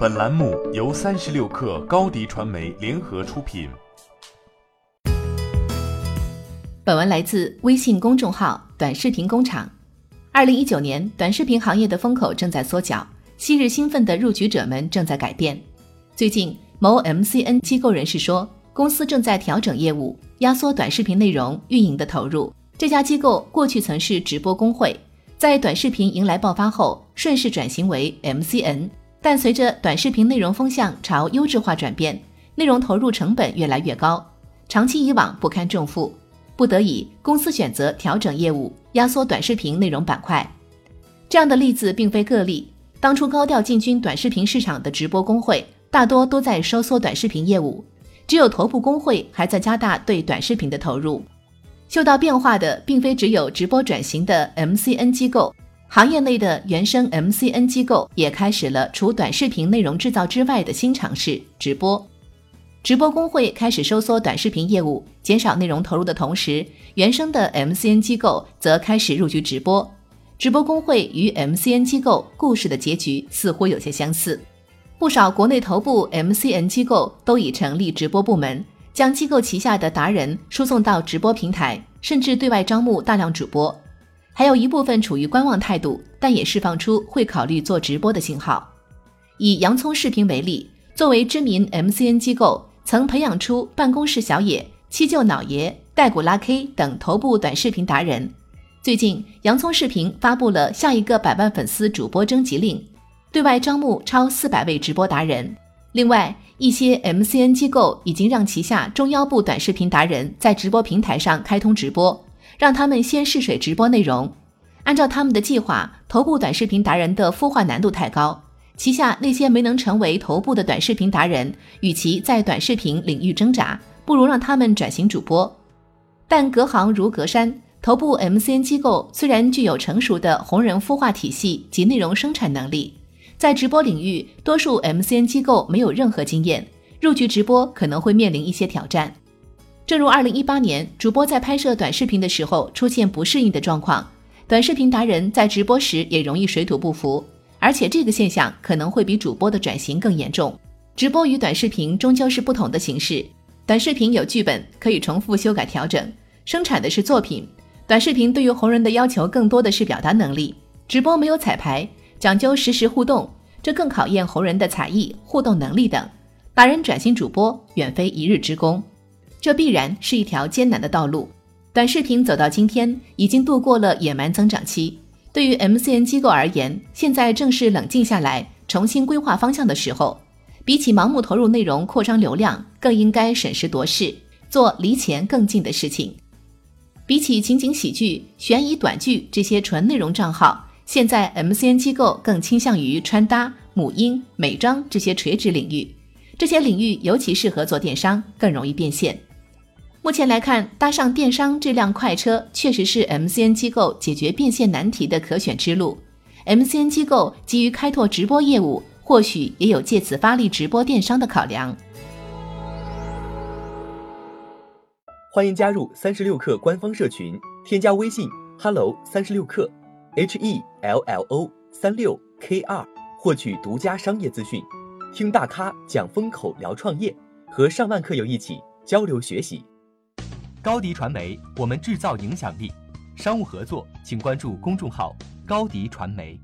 本栏目由三十六氪高低传媒联合出品。本文来自微信公众号“短视频工厂”。二零一九年，短视频行业的风口正在缩小，昔日兴奋的入局者们正在改变。最近，某 MCN 机构人士说，公司正在调整业务，压缩短视频内容运营的投入。这家机构过去曾是直播工会，在短视频迎来爆发后，顺势转型为 MCN。但随着短视频内容风向朝优质化转变，内容投入成本越来越高，长期以往不堪重负，不得已，公司选择调整业务，压缩短视频内容板块。这样的例子并非个例，当初高调进军短视频市场的直播公会，大多都在收缩短视频业务，只有头部公会还在加大对短视频的投入。嗅到变化的，并非只有直播转型的 MCN 机构。行业内的原生 MCN 机构也开始了除短视频内容制造之外的新尝试——直播。直播工会开始收缩短视频业务，减少内容投入的同时，原生的 MCN 机构则开始入局直播。直播工会与 MCN 机构故事的结局似乎有些相似。不少国内头部 MCN 机构都已成立直播部门，将机构旗下的达人输送到直播平台，甚至对外招募大量主播。还有一部分处于观望态度，但也释放出会考虑做直播的信号。以洋葱视频为例，作为知名 MCN 机构，曾培养出办公室小野、七舅老爷、戴古拉 K 等头部短视频达人。最近，洋葱视频发布了下一个百万粉丝主播征集令，对外招募超四百位直播达人。另外，一些 MCN 机构已经让旗下中腰部短视频达人在直播平台上开通直播。让他们先试水直播内容，按照他们的计划，头部短视频达人的孵化难度太高，旗下那些没能成为头部的短视频达人，与其在短视频领域挣扎，不如让他们转型主播。但隔行如隔山，头部 MCN 机构虽然具有成熟的红人孵化体系及内容生产能力，在直播领域，多数 MCN 机构没有任何经验，入局直播可能会面临一些挑战。正如二零一八年，主播在拍摄短视频的时候出现不适应的状况，短视频达人在直播时也容易水土不服，而且这个现象可能会比主播的转型更严重。直播与短视频终究是不同的形式，短视频有剧本可以重复修改调整，生产的是作品；短视频对于红人的要求更多的是表达能力，直播没有彩排，讲究实时互动，这更考验红人的才艺、互动能力等。达人转型主播远非一日之功。这必然是一条艰难的道路。短视频走到今天，已经度过了野蛮增长期。对于 MCN 机构而言，现在正是冷静下来、重新规划方向的时候。比起盲目投入内容扩张流量，更应该审时度势，做离钱更近的事情。比起情景喜剧、悬疑短剧这些纯内容账号，现在 MCN 机构更倾向于穿搭、母婴、美妆这些垂直领域。这些领域尤其适合做电商，更容易变现。目前来看，搭上电商这辆快车，确实是 MCN 机构解决变现难题的可选之路。MCN 机构急于开拓直播业务，或许也有借此发力直播电商的考量。欢迎加入三十六氪官方社群，添加微信 hello 三十六氪 h e l l o 三六 k 二，获取独家商业资讯，听大咖讲风口，聊创业，和上万客友一起交流学习。高迪传媒，我们制造影响力。商务合作，请关注公众号“高迪传媒”。